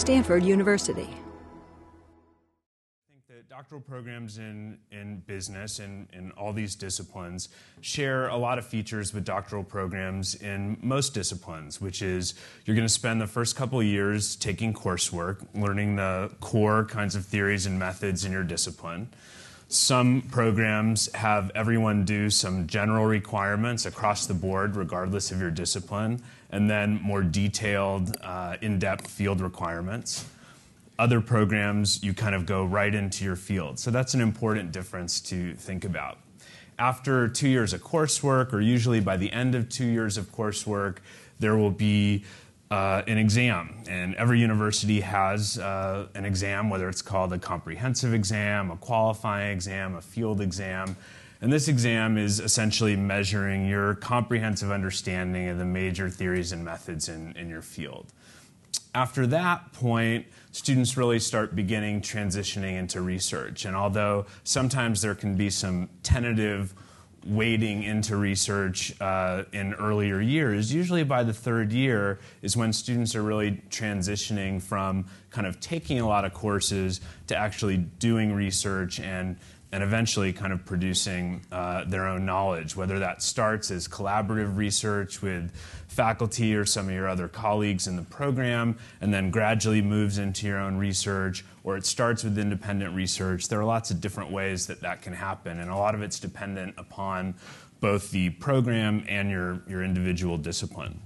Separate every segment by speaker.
Speaker 1: Stanford University.
Speaker 2: I think that Doctoral programs in, in business and in all these disciplines share a lot of features with doctoral programs in most disciplines, which is you're going to spend the first couple years taking coursework, learning the core kinds of theories and methods in your discipline. Some programs have everyone do some general requirements across the board, regardless of your discipline, and then more detailed, uh, in depth field requirements other programs, you kind of go right into your field. So that's an important difference to think about. After two years of coursework, or usually by the end of two years of coursework, there will be uh, an exam. And every university has uh, an exam, whether it's called a comprehensive exam, a qualifying exam, a field exam. And this exam is essentially measuring your comprehensive understanding of the major theories and methods in, in your field. After that point, students really start beginning transitioning into research. And although sometimes there can be some tentative wading into research uh, in earlier years, usually by the third year is when students are really transitioning from kind of taking a lot of courses to actually doing research and and eventually kind of producing uh, their own knowledge, whether that starts as collaborative research with faculty or some of your other colleagues in the program, and then gradually moves into your own research, or it starts with independent research. There are lots of different ways that that can happen, and a lot of it's dependent upon both the program and your, your individual discipline.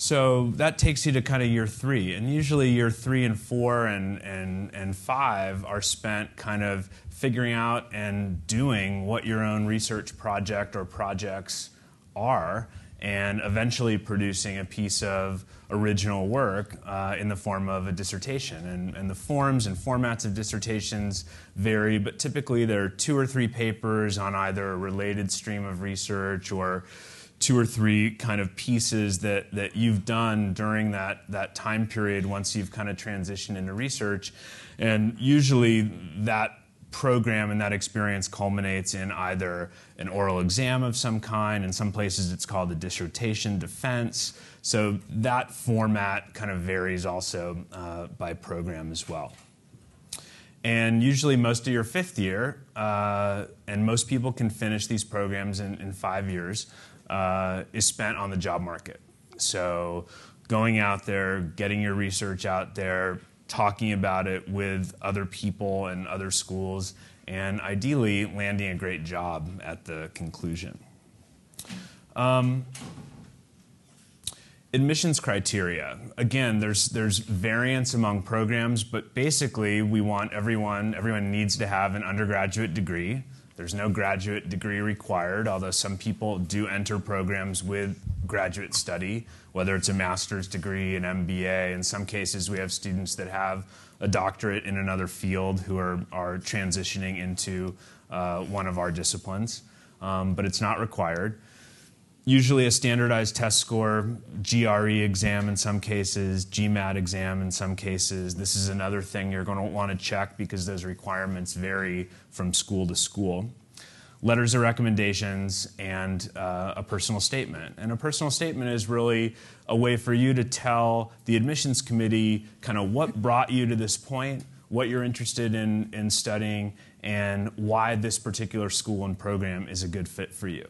Speaker 2: So that takes you to kind of year three. And usually year three and four and, and, and five are spent kind of figuring out and doing what your own research project or projects are and eventually producing a piece of original work uh, in the form of a dissertation. And, and, the forms and formats of dissertations vary, but typically there are two or three papers on either a related stream of research or two or three kind of pieces that, that you've done during that, that time period once you've kind of transitioned into research. And usually that program and that experience culminates in either an oral exam of some kind. In some places, it's called a dissertation defense. So that format kind of varies also uh, by program as well. And usually, most of your fifth year, uh, and most people can finish these programs in, in five years uh, is spent on the job market. So going out there, getting your research out there, talking about it with other people and other schools, and ideally landing a great job at the conclusion. Um, admissions criteria. Again, there's there's variance among programs, but basically we want everyone everyone needs to have an undergraduate degree. There's no graduate degree required, although some people do enter programs with graduate study, whether it's a master's degree, an MBA. In some cases, we have students that have a doctorate in another field who are, are transitioning into uh, one of our disciplines, um, but it's not required usually a standardized test score, GRE exam in some cases, GMAT exam in some cases. This is another thing you're going to want to check because those requirements vary from school to school. Letters of recommendations and uh, a personal statement. And a personal statement is really a way for you to tell the admissions committee kind of what brought you to this point, what you're interested in, in studying, and why this particular school and program is a good fit for you.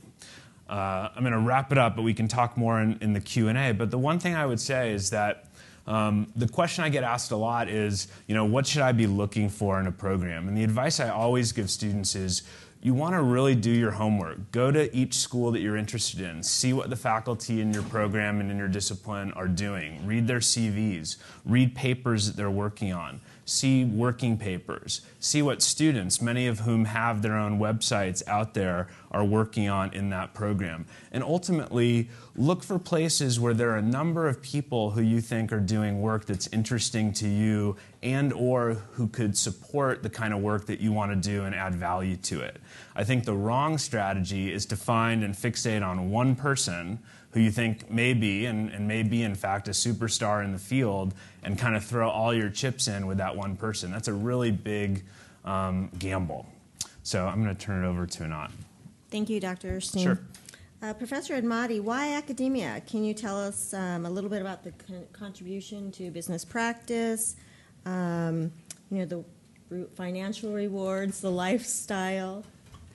Speaker 2: Uh, I'm going to wrap it up, but we can talk more in, in the Q&A. But the one thing I would say is that um, the question I get asked a lot is, you know, what should I be looking for in a program? And the advice I always give students is, you want to really do your homework. Go to each school that you're interested in. See what the faculty in your program and in your discipline are doing. Read their CVs. Read papers that they're working on see working papers, see what students, many of whom have their own websites out there, are working on in that program. And ultimately, look for places where there are a number of people who you think are doing work that's interesting to you and or who could support the kind of work that you want to do and add value to it. I think the wrong strategy is to find and fixate on one person who you think may be, and, and may be in fact, a superstar in the field, and kind of throw all your chips in with that one person. That's a really big um, gamble. So I'm going to turn it over to Anat.
Speaker 3: Thank you, Dr. Steen.
Speaker 2: Sure.
Speaker 1: Uh, Professor Admati, why academia? Can you tell us um, a little bit about the con- contribution to business practice? Um, you know, the financial rewards, the lifestyle,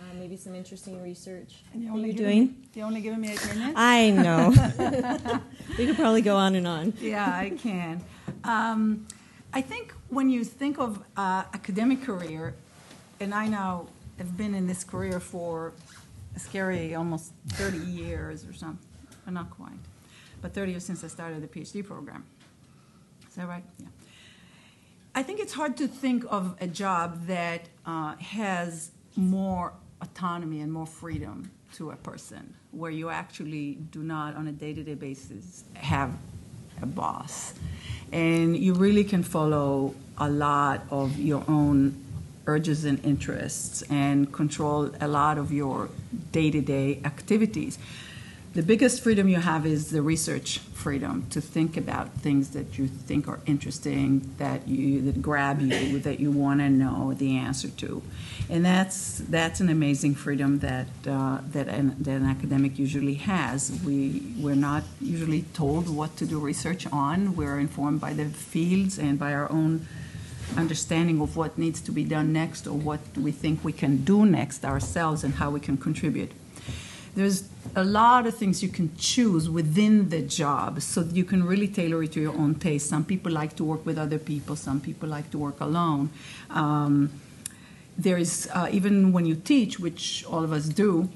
Speaker 1: uh, maybe some interesting research.
Speaker 3: And you're only
Speaker 1: you're doing.
Speaker 3: You're only giving me eight minutes.
Speaker 1: I know. we could probably go on and on.
Speaker 3: yeah, I can. Um, I think when you think of uh, academic career, and I now have been in this career for a scary almost 30 years or something, or not quite, but 30 years since I started the PhD program. Is that right? Yeah. I think it's hard to think of a job that uh, has more autonomy and more freedom to a person, where you actually do not, on a day to day basis, have a boss. And you really can follow a lot of your own urges and interests and control a lot of your day to day activities. The biggest freedom you have is the research freedom to think about things that you think are interesting, that you that grab you, that you want to know the answer to, and that's that's an amazing freedom that uh, that, an, that an academic usually has. We we're not usually told what to do research on. We're informed by the fields and by our own understanding of what needs to be done next or what we think we can do next ourselves and how we can contribute. There's a lot of things you can choose within the job so you can really tailor it to your own taste. Some people like to work with other people, some people like to work alone. Um, there is, uh, even when you teach, which all of us do,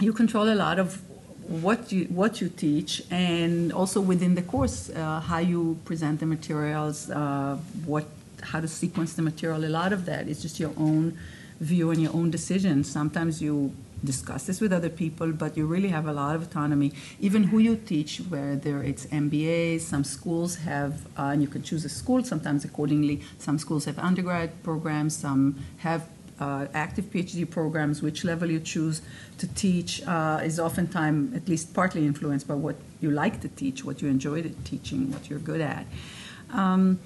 Speaker 3: you control a lot of what you what you teach and also within the course uh, how you present the materials uh, what how to sequence the material a lot of that is just your own view and your own decision sometimes you discuss this with other people but you really have a lot of autonomy. Even who you teach whether it's MBA, some schools have uh, and you can choose a school sometimes accordingly. Some schools have undergrad programs some have uh, active PhD programs, which level you choose to teach uh, is oftentimes at least partly influenced by what you like to teach, what you enjoy teaching, what you're good at. Um,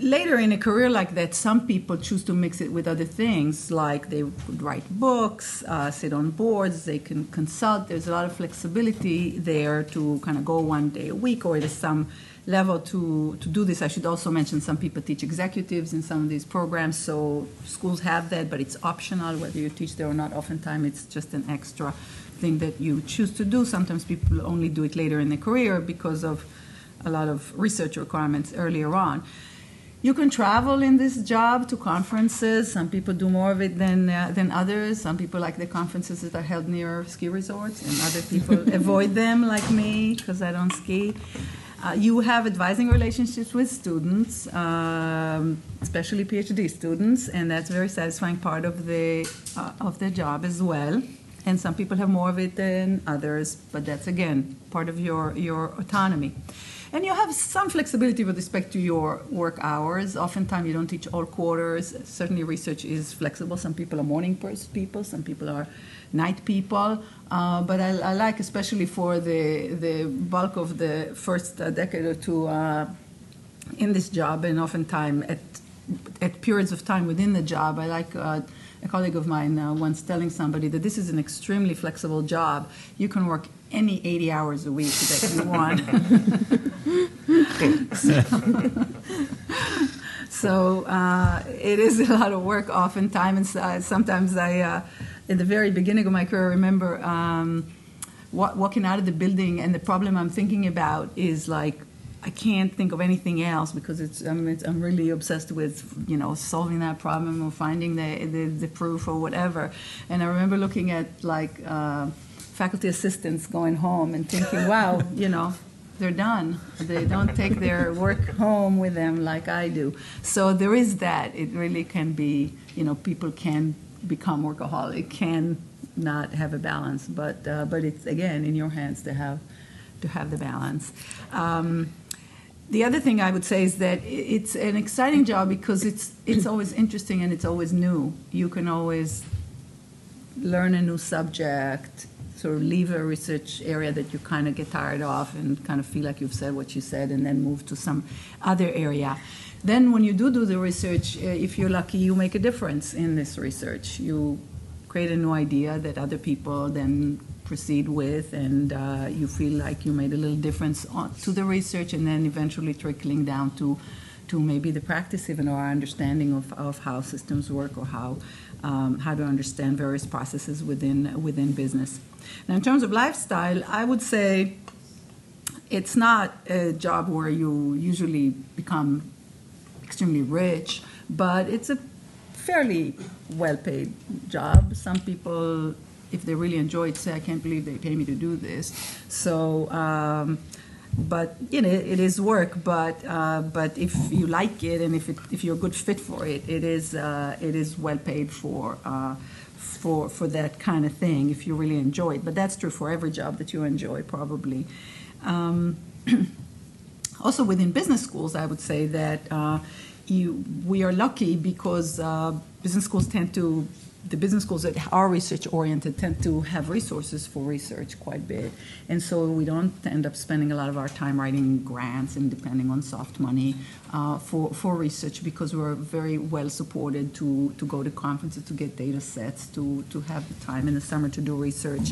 Speaker 3: later in a career like that, some people choose to mix it with other things, like they could write books, uh, sit on boards, they can consult. There's a lot of flexibility there to kind of go one day a week, or there's some level to, to do this. I should also mention some people teach executives in some of these programs, so schools have that, but it's optional whether you teach there or not. Oftentimes, it's just an extra thing that you choose to do. Sometimes people only do it later in their career because of a lot of research requirements earlier on. You can travel in this job to conferences. Some people do more of it than uh, than others. Some people like the conferences that are held near ski resorts, and other people avoid them, like me, because I don't ski. Uh, you have advising relationships with students, um, especially PhD students, and that's a very satisfying part of the uh, of the job as well. And some people have more of it than others, but that's again part of your your autonomy. And you have some flexibility with respect to your work hours. Oftentimes, you don't teach all quarters. Certainly, research is flexible. Some people are morning people, some people are night people. Uh, but I, I, like, especially for the, the bulk of the first uh, decade or two uh, in this job, and oftentimes at, at periods of time within the job, I like uh, a colleague of mine uh, once telling somebody that this is an extremely flexible job. You can work any 80 hours a week that you want. so, uh, it is a lot of work oftentimes, and sometimes I in the very beginning of my career, I remember um, walking out of the building, and the problem I'm thinking about is like I can't think of anything else because it's, um, it's, I'm really obsessed with you know solving that problem or finding the, the, the proof or whatever. And I remember looking at like uh, faculty assistants going home and thinking, wow, you know. They're done. They don't take their work home with them like I do. So there is that. It really can be, you know, people can become workaholic can not have a balance, but uh, but it's again in your hands to have to have the balance. Um, the other thing I would say is that it's an exciting job because it's it's always interesting and it's always new. You can always learn a new subject, sort of leave a research area that you kind of get tired of and kind of feel like you've said what you said, and then move to some other area. Then, when you do do the research, uh, if you're lucky, you make a difference in this research. You create a new idea that other people then proceed with, and uh, you feel like you made a little difference to the research, and then eventually trickling down to to maybe the practice even or our understanding of, of how systems work or how um, how to understand various processes within within business. Now, in terms of lifestyle, I would say it's not a job where you usually become extremely rich, but it's a fairly well-paid job. Some people, if they really enjoy it, say, "I can't believe they pay me to do this." So. Um, but you know it is work but uh, but if you like it and if it, if you're a good fit for it it is uh, it is well paid for uh, for for that kind of thing if you really enjoy it. But that's true for every job that you enjoy probably. Um, also within business schools I would say that uh, you, we are lucky because uh, business schools tend to the business schools that are research oriented tend to have resources for research quite a bit. And so we don't end up spending a lot of our time writing grants and depending on soft money uh, for, for research because we're very well supported to, to go to conferences, to get data sets, to, to have the time in the summer to do research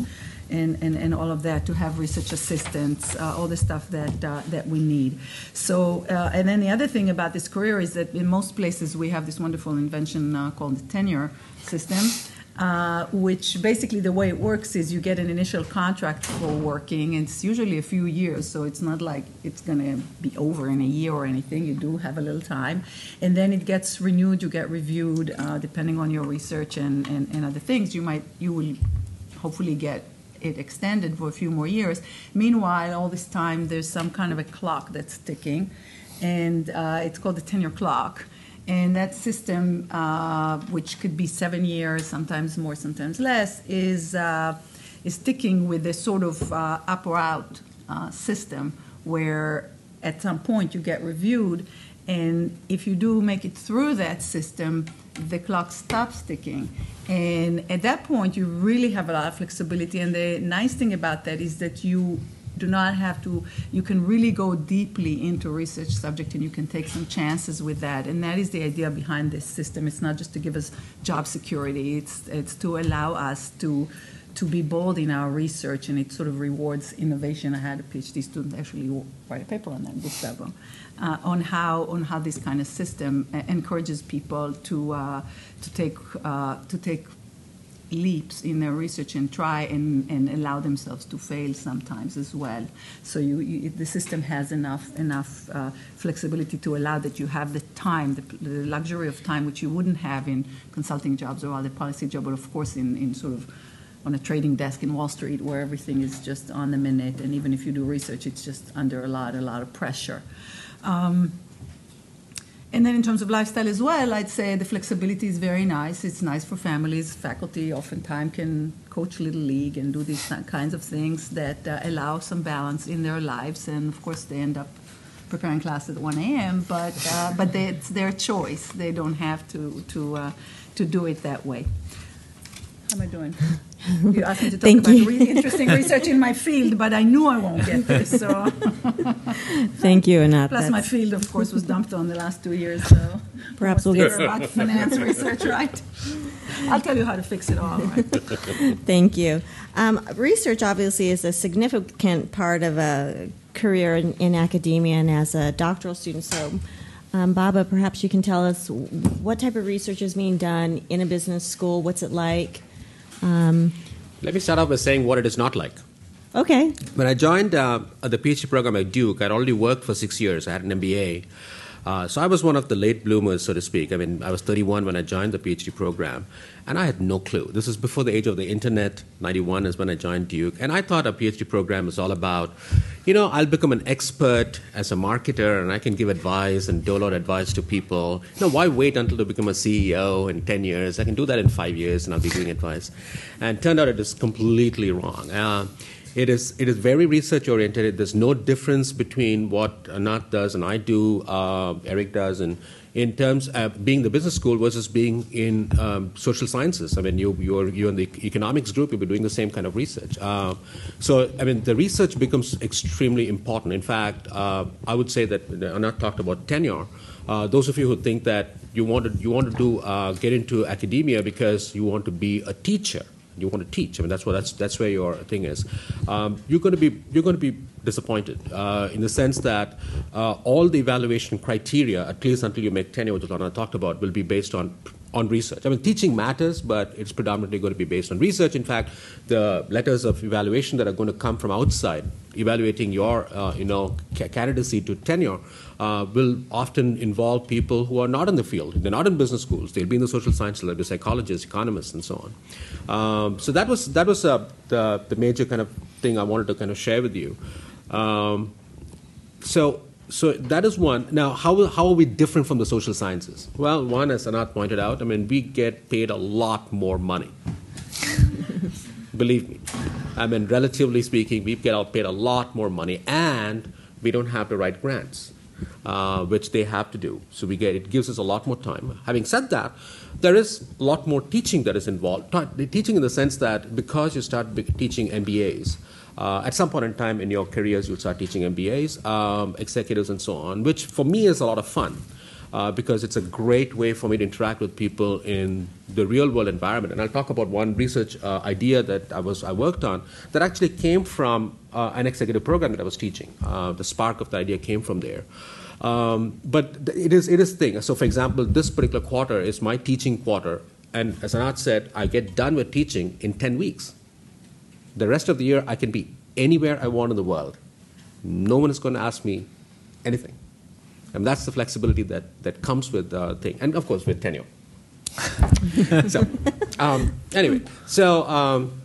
Speaker 3: and, and, and all of that, to have research assistants, uh, all the stuff that, uh, that we need. So, uh, and then the other thing about this career is that in most places we have this wonderful invention uh, called the tenure system. Uh, which basically the way it works is you get an initial contract for working. and It's usually a few years, so it's not like it's going to be over in a year or anything. You do have a little time, and then it gets renewed. You get reviewed uh, depending on your research and, and, and other things. You might you will hopefully get it extended for a few more years. Meanwhile, all this time there's some kind of a clock that's ticking, and uh, it's called the tenure clock and that system, uh, which could be seven years, sometimes more, sometimes less, is, uh, is sticking with this sort of uh, up or out uh, system where at some point you get reviewed. And if you do make it through that system, the clock stops ticking. And at that point, you really have a lot of flexibility. And the nice thing about that is that you do not have to you can really go deeply into research subject and you can take some chances with that and that is the idea behind this system it's not just to give us job security it's it's to allow us to to be bold in our research and it sort of rewards innovation. I had a PhD student actually write a paper on that, Gustavo, uh, on how on how this kind of system encourages people to uh, to take uh, to take leaps in their research and try and, and allow themselves to fail sometimes as well. So you, you, the system has enough enough uh, flexibility to allow that you have the time, the, the, luxury of time, which you wouldn't have in consulting jobs or other policy jobs, but of course in, in sort of on a trading desk in Wall Street where everything is just on the minute, and even if you do research, it's just under a lot, a lot of pressure. Um, and then in terms of lifestyle as well, I'd say the flexibility is very nice. It's nice for families. Faculty oftentimes can coach little league and do these kinds of things that uh, allow some balance in their lives. And of course, they end up preparing class at 1 a.m. But uh, but they, it's their choice. They don't have to to uh, to do it that way. How am I doing? You asked me to talk
Speaker 1: Thank
Speaker 3: about
Speaker 1: you.
Speaker 3: really interesting research in my field, but I knew I won't get this. So.
Speaker 1: Thank you, Anat.
Speaker 3: Plus, my field, of course, was dumped on the last two years. So
Speaker 1: Perhaps we'll get-
Speaker 3: about finance research, right? I'll tell you how to fix it all. Right?
Speaker 1: Thank you. Um, research obviously is a significant part of a career in, in academia and as a doctoral student. So, um, Baba, perhaps you can tell us what type of research is being done in a business school. What's it like? Um,
Speaker 4: Let me start off by saying what it is not like.
Speaker 1: okay.
Speaker 4: When I joined uh, the PhD program at Duke, I'd already worked for six years. I had an MBA. Uh, so I was one of the late bloomers, so to speak. I mean, I was 31 when I joined the PhD program, and I had no clue. This was before the age of the internet. 91 is when I joined Duke, and I thought a PhD program is all about, you know, I'll become an expert as a marketer, and I can give advice and dole out advice to people. Know, why wait until to become a CEO in 10 years? I can do that in five years, and I'll be giving advice. And turned out it is completely wrong. Uh, It is it is very research oriented. There's no difference between what Anat does and I do, uh, Eric does, and in terms of being the business school versus being in um, social sciences. I mean, you you're you're in the economics group. You'll be doing the same kind of research. Uh, so I mean, the research becomes extremely important. In fact, uh, I would say that Anat talked about tenure. Uh, those of you who think that you want to you want to do uh, get into academia because you want to be a teacher you want to teach. I mean, that's what that's that's where your thing is. Um, you're going to be you're going to be disappointed uh, in the sense that uh, all the evaluation criteria, at least until you make tenure, which I talked about, will be based on on research. I mean, teaching matters, but it's predominantly going to be based on research. In fact, the letters of evaluation that are going to come from outside, evaluating your, uh, you know, candidacy to tenure, uh, will often involve people who are not in the field. They're not in business schools. They'll be in the social sciences. They'll be psychologists, economists, and so on. Um, so that was that was uh, the the major kind of thing I wanted to kind of share with you. Um, so so that is one. Now, how, how are we different from the social sciences? Well, one, as Anat pointed out, I mean, we get paid a lot more money. Believe me. I mean, relatively speaking, we get paid a lot more money, and we don't have to write grants, uh, which they have to do. So we get it gives us a lot more time. Having said that, there is a lot more teaching that is involved. Teaching in the sense that because you start teaching MBAs, uh, at some point in time in your careers, you'll start teaching MBAs, um, executives, and so on, which for me is a lot of fun. Uh, because it's a great way for me to interact with people in the real world environment. And I'll talk about one research uh, idea that I, was, I worked on that actually came from uh, an executive program that I was teaching. Uh, the spark of the idea came from there. Um, but it is, it is thing. So, for example, this particular quarter is my teaching quarter. And as Anat said, I get done with teaching in 10 weeks. The rest of the year, I can be anywhere I want in the world. No one is going to ask me anything. And that's the flexibility that, that comes with the thing. And of course, with tenure. so, um, anyway, so um,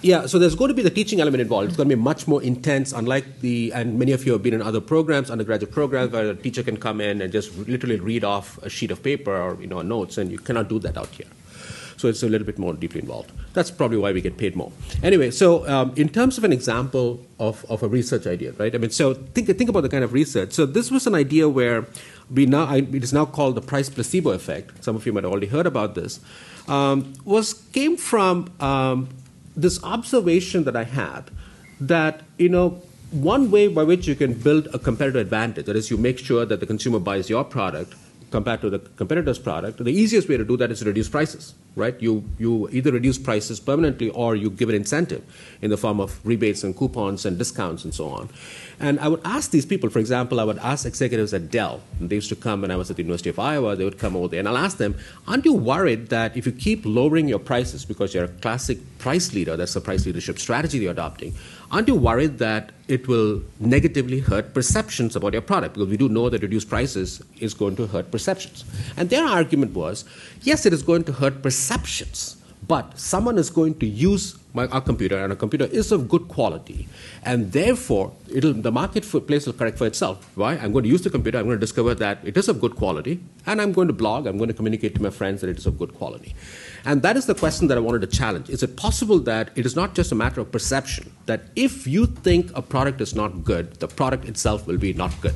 Speaker 4: yeah, so there's going to be the teaching element involved. It's going to be much more intense, unlike the, and many of you have been in other programs, undergraduate programs, where a teacher can come in and just literally read off a sheet of paper or you know notes, and you cannot do that out here so it's a little bit more deeply involved. That's probably why we get paid more. Anyway, so um, in terms of an example of, of a research idea, right? I mean, so think, think about the kind of research. So this was an idea where we now, it is now called the price placebo effect. Some of you might have already heard about this. Um, was came from um, this observation that I had that you know one way by which you can build a competitive advantage, that is, you make sure that the consumer buys your product, compared to the competitor's product, the easiest way to do that is to reduce prices, right? You, you either reduce prices permanently or you give an incentive in the form of rebates and coupons and discounts and so on. And I would ask these people, for example, I would ask executives at Dell, and they used to come when I was at the University of Iowa, they would come over there, and I'll ask them, aren't you worried that if you keep lowering your prices because you're a classic price leader, that's the price leadership strategy you're adopting, aren't you worried that it will negatively hurt perceptions about your product? Because we do know that reduced prices is going to hurt perceptions. And their argument was, yes, it is going to hurt perceptions, but someone is going to use my, our computer, and a computer is of good quality, and therefore the marketplace will correct for itself. Why? I'm going to use the computer, I'm going to discover that it is of good quality, and I'm going to blog, I'm going to communicate to my friends that it is of good quality. And that is the question that I wanted to challenge. Is it possible that it is not just a matter of perception, that if you think a product is not good, the product itself will be not good?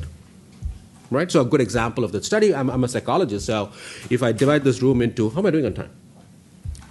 Speaker 4: Right? So, a good example of that study, I'm, I'm a psychologist, so if I divide this room into, how am I doing on time?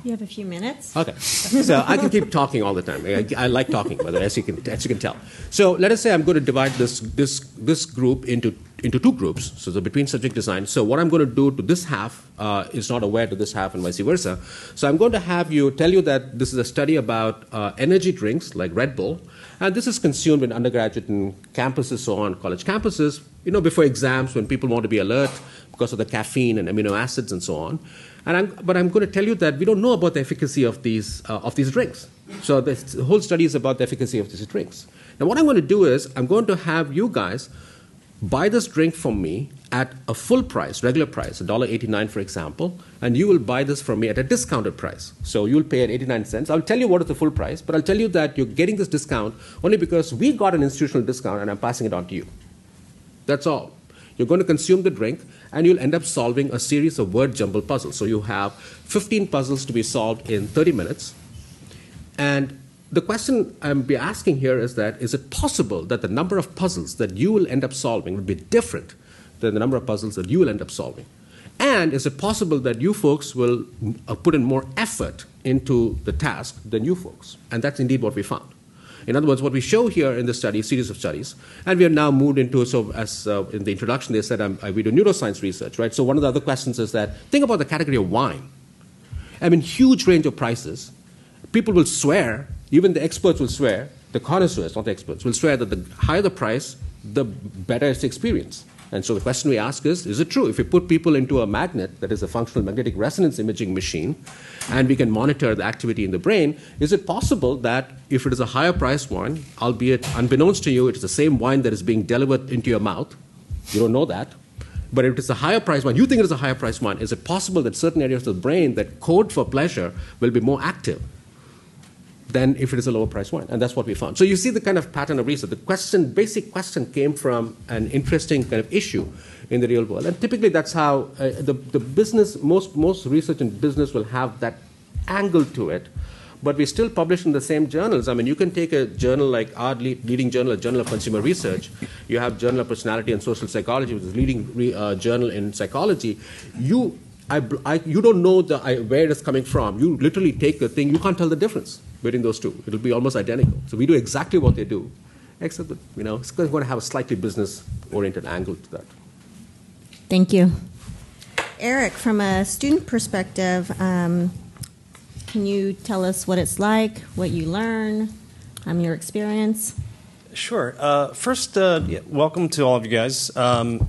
Speaker 1: You have a few minutes.
Speaker 4: Okay, so I can keep talking all the time. I, I like talking, as you can as you can tell. So let us say I'm going to divide this this this group into into two groups. So the between subject design. So what I'm going to do to this half uh, is not aware to this half, and vice versa. So I'm going to have you tell you that this is a study about uh, energy drinks like Red Bull, and this is consumed in undergraduate and campuses, so on, college campuses. You know, before exams when people want to be alert because of the caffeine and amino acids and so on. And I'm, but I'm going to tell you that we don't know about the efficacy of these, uh, of these drinks. So the whole study is about the efficacy of these drinks. Now, what I'm going to do is I'm going to have you guys buy this drink from me at a full price, regular price, $1.89 for example, and you will buy this from me at a discounted price. So you'll pay at 89 cents. I'll tell you what is the full price, but I'll tell you that you're getting this discount only because we got an institutional discount and I'm passing it on to you. That's all. You're going to consume the drink, and you'll end up solving a series of word jumble puzzles. So you have 15 puzzles to be solved in 30 minutes, and the question I'm be asking here is that is it possible that the number of puzzles that you will end up solving will be different than the number of puzzles that you will end up solving? And is it possible that you folks will uh, put in more effort into the task than you folks? And that's indeed what we found. In other words, what we show here in the study, series of studies, and we have now moved into, so as uh, in the introduction they said, "I we do neuroscience research, right? So one of the other questions is that, think about the category of wine. I mean, huge range of prices. People will swear, even the experts will swear, the connoisseurs, not the experts, will swear that the higher the price, the better its experience. And so the question we ask is is it true? If we put people into a magnet, that is a functional magnetic resonance imaging machine, and we can monitor the activity in the brain, is it possible that if it is a higher priced wine, albeit unbeknownst to you, it is the same wine that is being delivered into your mouth? You don't know that. But if it's a higher priced wine, you think it is a higher priced wine, is it possible that certain areas of the brain that code for pleasure will be more active? Than if it is a lower price wine. And that's what we found. So you see the kind of pattern of research. The question, basic question came from an interesting kind of issue in the real world. And typically that's how uh, the, the business, most, most research in business will have that angle to it. But we still publish in the same journals. I mean, you can take a journal like our leading journal, a Journal of Consumer Research. You have Journal of Personality and Social Psychology, which is leading re, uh, journal in psychology. You I, I, you don't know the, I, where it's coming from. You literally take the thing, you can't tell the difference between those two. It'll be almost identical. So we do exactly what they do, except that you know it's going to have a slightly business-oriented angle to that.
Speaker 1: Thank you, Eric. From a student perspective, um, can you tell us what it's like, what you learn, um, your experience?
Speaker 5: Sure. Uh, first, uh, yeah, welcome to all of you guys. Um,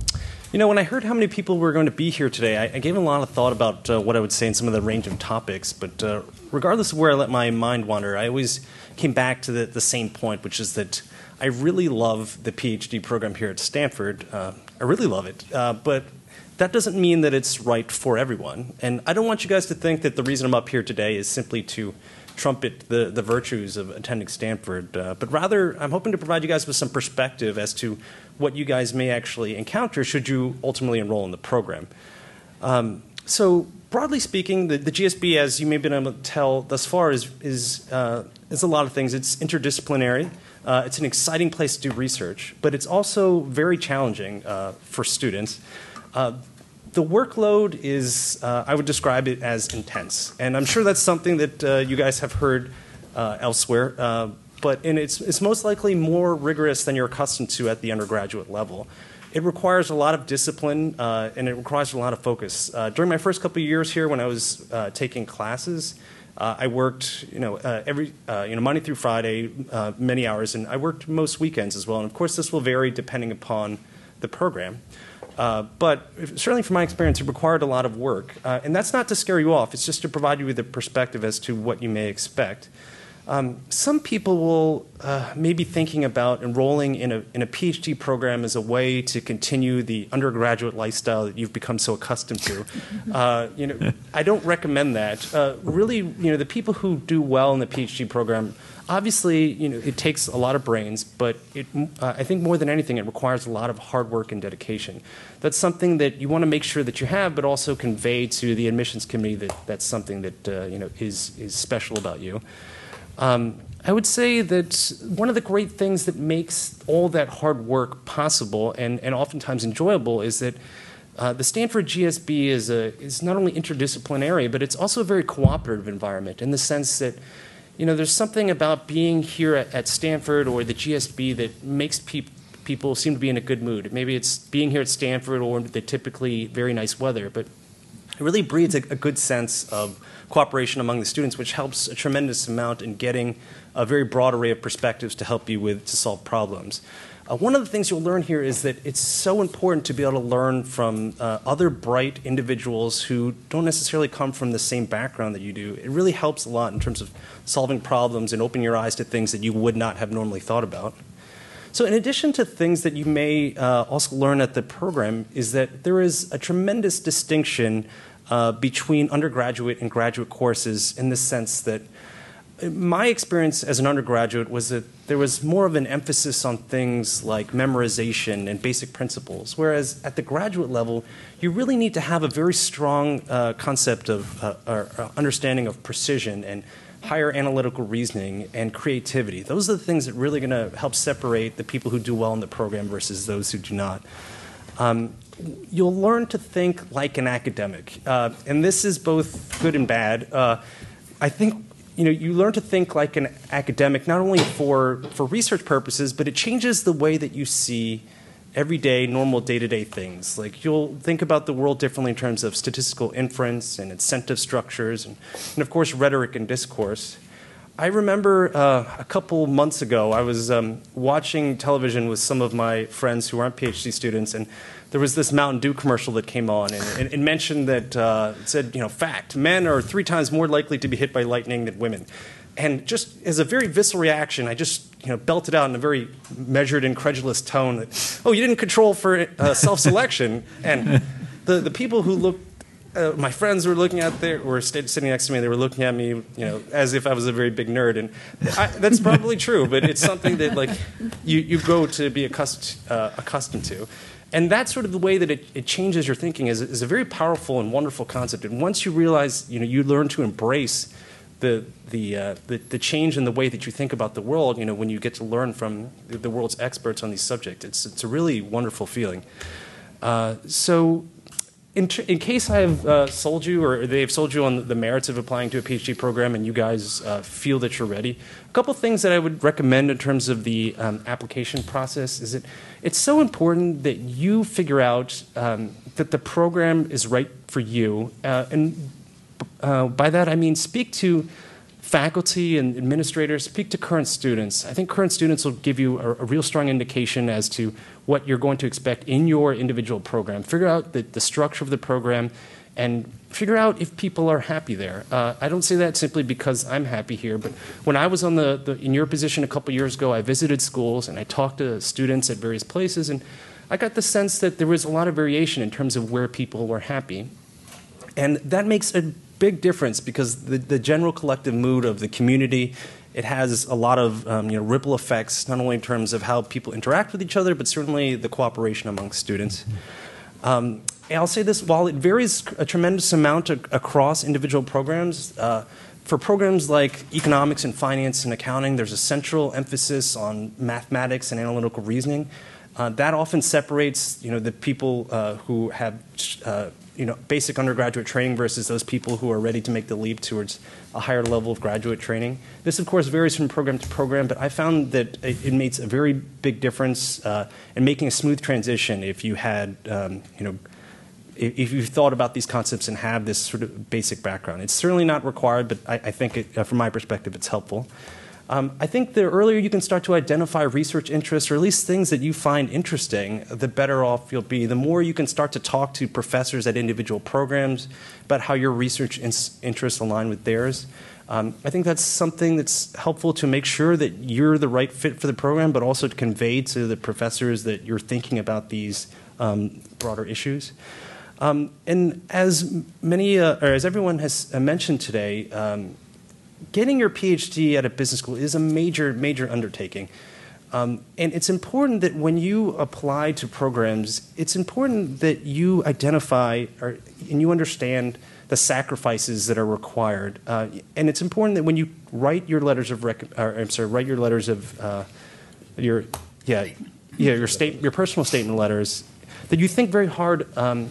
Speaker 5: you know, when I heard how many people were going to be here today, I, I gave a lot of thought about uh, what I would say in some of the range of topics. But uh, regardless of where I let my mind wander, I always came back to the, the same point, which is that I really love the PhD program here at Stanford. Uh, I really love it. Uh, but that doesn't mean that it's right for everyone. And I don't want you guys to think that the reason I'm up here today is simply to trumpet the, the virtues of attending Stanford, uh, but rather I'm hoping to provide you guys with some perspective as to what you guys may actually encounter should you ultimately enroll in the program. Um, so broadly speaking, the, the, GSB, as you may have been able to tell thus far, is, is, uh, is a lot of things. It's interdisciplinary. Uh, it's an exciting place to do research, but it's also very challenging uh, for students. Uh, the workload is, uh, I would describe it as intense. And I'm sure that's something that uh, you guys have heard elsewhere but and it's, it's most likely more rigorous than you're accustomed to at the undergraduate level. It requires a lot of discipline uh, and it requires a lot of focus. Uh, during my first couple of years here, when I was uh, taking classes, uh, I worked, you know, uh, every, uh, you know, Monday through Friday, many hours, and I worked most weekends as well. And of course, this will vary depending upon the program. but certainly, from my experience, it required a lot of work, and that's not to scare you off. It's just to provide you with a perspective as to what you may expect. Um, some people will uh, maybe thinking about enrolling in a, in a PhD program as a way to continue the undergraduate lifestyle that you've become so accustomed to. Uh, you know, I don't recommend that. Uh, really, you know, the people who do well in the PhD program, obviously, you know, it takes a lot of brains, but it, uh, I think more than anything, it requires a lot of hard work and dedication. That's something that you want to make sure that you have, but also convey to the admissions committee that that's something that uh, you know is is special about you. Um, I would say that one of the great things that makes all that hard work possible and, and oftentimes enjoyable is that uh, the Stanford GSB is, a, is not only interdisciplinary, but it's also a very cooperative environment in the sense that you know, there's something about being here at, at Stanford or the GSB that makes peop- people seem to be in a good mood. Maybe it's being here at Stanford or the typically very nice weather, but it really breeds a, a good sense of cooperation among the students, which helps a tremendous amount in getting a very broad array of perspectives to help you with to solve problems. Uh, one of the things you'll learn here is that it's so important to be able to learn from uh, other bright individuals who don't necessarily come from the same background that you do. It really helps a lot in terms of solving problems and opening your eyes to things that you would not have normally thought about. So, in addition to things that you may uh, also learn at the program, is that there is a tremendous distinction uh, between undergraduate and graduate courses in the sense that my experience as an undergraduate was that there was more of an emphasis on things like memorization and basic principles, whereas at the graduate level, you really need to have a very strong uh, concept of uh, or understanding of precision and higher analytical reasoning, and creativity. Those are the things that really going to help separate the people who do well in the program versus those who do not. Um, you'll learn to think like an academic, uh, and this is both good and bad. Uh, I think you know you learn to think like an academic not only for for research purposes, but it changes the way that you see everyday, normal, day to day things. Like you'll think about the world differently in terms of statistical inference and incentive structures, and, and of course, rhetoric and discourse. I remember uh, a couple months ago, I was um, watching television with some of my friends who aren't PhD students, and there was this Mountain Dew commercial that came on, and it mentioned that uh, it said, you know, fact, men are three times more likely to be hit by lightning than women. And just as a very visceral reaction, I just you know belted out in a very measured, incredulous tone that, oh, you didn't control for uh, self-selection, and the the people who looked. Uh, my friends were looking at there, were sitting next to me. They were looking at me, you know, as if I was a very big nerd, and I, that's probably true. But it's something that, like, you, you go to be accustomed, uh, accustomed to. And that's sort of the way that it, it changes your thinking is, is a very powerful and wonderful concept. And once you realize, you know, you learn to embrace the, the, uh, the, the, change in the way that you think about the world, you know, when you get to learn from the world's experts on these subjects. It's, it's a really wonderful feeling. Uh, so in, in case I have uh, sold you or they've sold you on the merits of applying to a PhD program and you guys uh, feel that you're ready, a couple things that I would recommend in terms of the um, application process is that it's so important that you figure out um, that the program is right for you. Uh, and uh, by that I mean speak to faculty and administrators, speak to current students. I think current students will give you a, a, real strong indication as to what you're going to expect in your individual program. Figure out the, the structure of the program and figure out if people are happy there. Uh, I don't say that simply because I'm happy here, but when I was on the, the in your position a couple years ago, I visited schools and I talked to students at various places, and I got the sense that there was a lot of variation in terms of where people were happy. And that makes a big difference because the, the general collective mood of the community it has a lot of um, you know, ripple effects, not only in terms of how people interact with each other, but certainly the cooperation among students. Um, I'll say this while it varies a tremendous amount across individual programs, uh, for programs like economics and finance and accounting, there's a central emphasis on mathematics and analytical reasoning. Uh, that often separates you know, the people uh, who have uh, you know, basic undergraduate training versus those people who are ready to make the leap towards a higher level of graduate training. This, of course, varies from program to program, but I found that it, it makes a very big difference uh, in making a smooth transition if you had, um, you know, if, if you've thought about these concepts and have this sort of basic background. It's certainly not required, but I, I think, it, uh, from my perspective, it's helpful. Um, I think the earlier you can start to identify research interests, or at least things that you find interesting, the better off you'll be. The more you can start to talk to professors at individual programs about how your research interests align with theirs. Um, I think that's something that's helpful to make sure that you're the right fit for the program, but also to convey to the professors that you're thinking about these um, broader issues. Um, and as many, uh, or as everyone has uh, mentioned today, um, getting your PhD at a business school is a major, major undertaking. Um, and it's important that when you apply to programs, it's important that you identify or, and you understand the sacrifices that are required. Uh, and it's important that when you write your letters of rec- or, I'm sorry, write your letters of uh, your yeah yeah your state your personal statement letters that you think very hard um,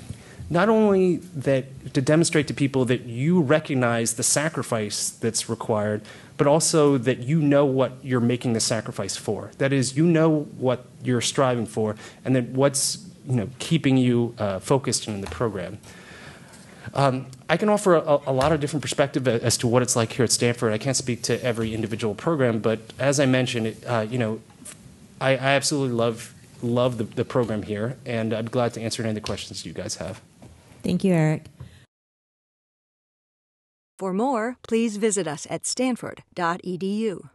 Speaker 5: not only that to demonstrate to people that you recognize the sacrifice that's required, but also that you know what you're making the sacrifice for. That is, you know what you're striving for, and then what's you know keeping you uh, focused in the program. Um, I can offer a, a, lot of different perspective as to what it's like here at Stanford. I can't speak to every individual program, but as I mentioned, it, uh, you know, I, I, absolutely love love the, the program here, and I'm glad to answer any of the questions you guys have.
Speaker 1: Thank you, Eric.
Speaker 6: For more, please visit us at stanford.edu.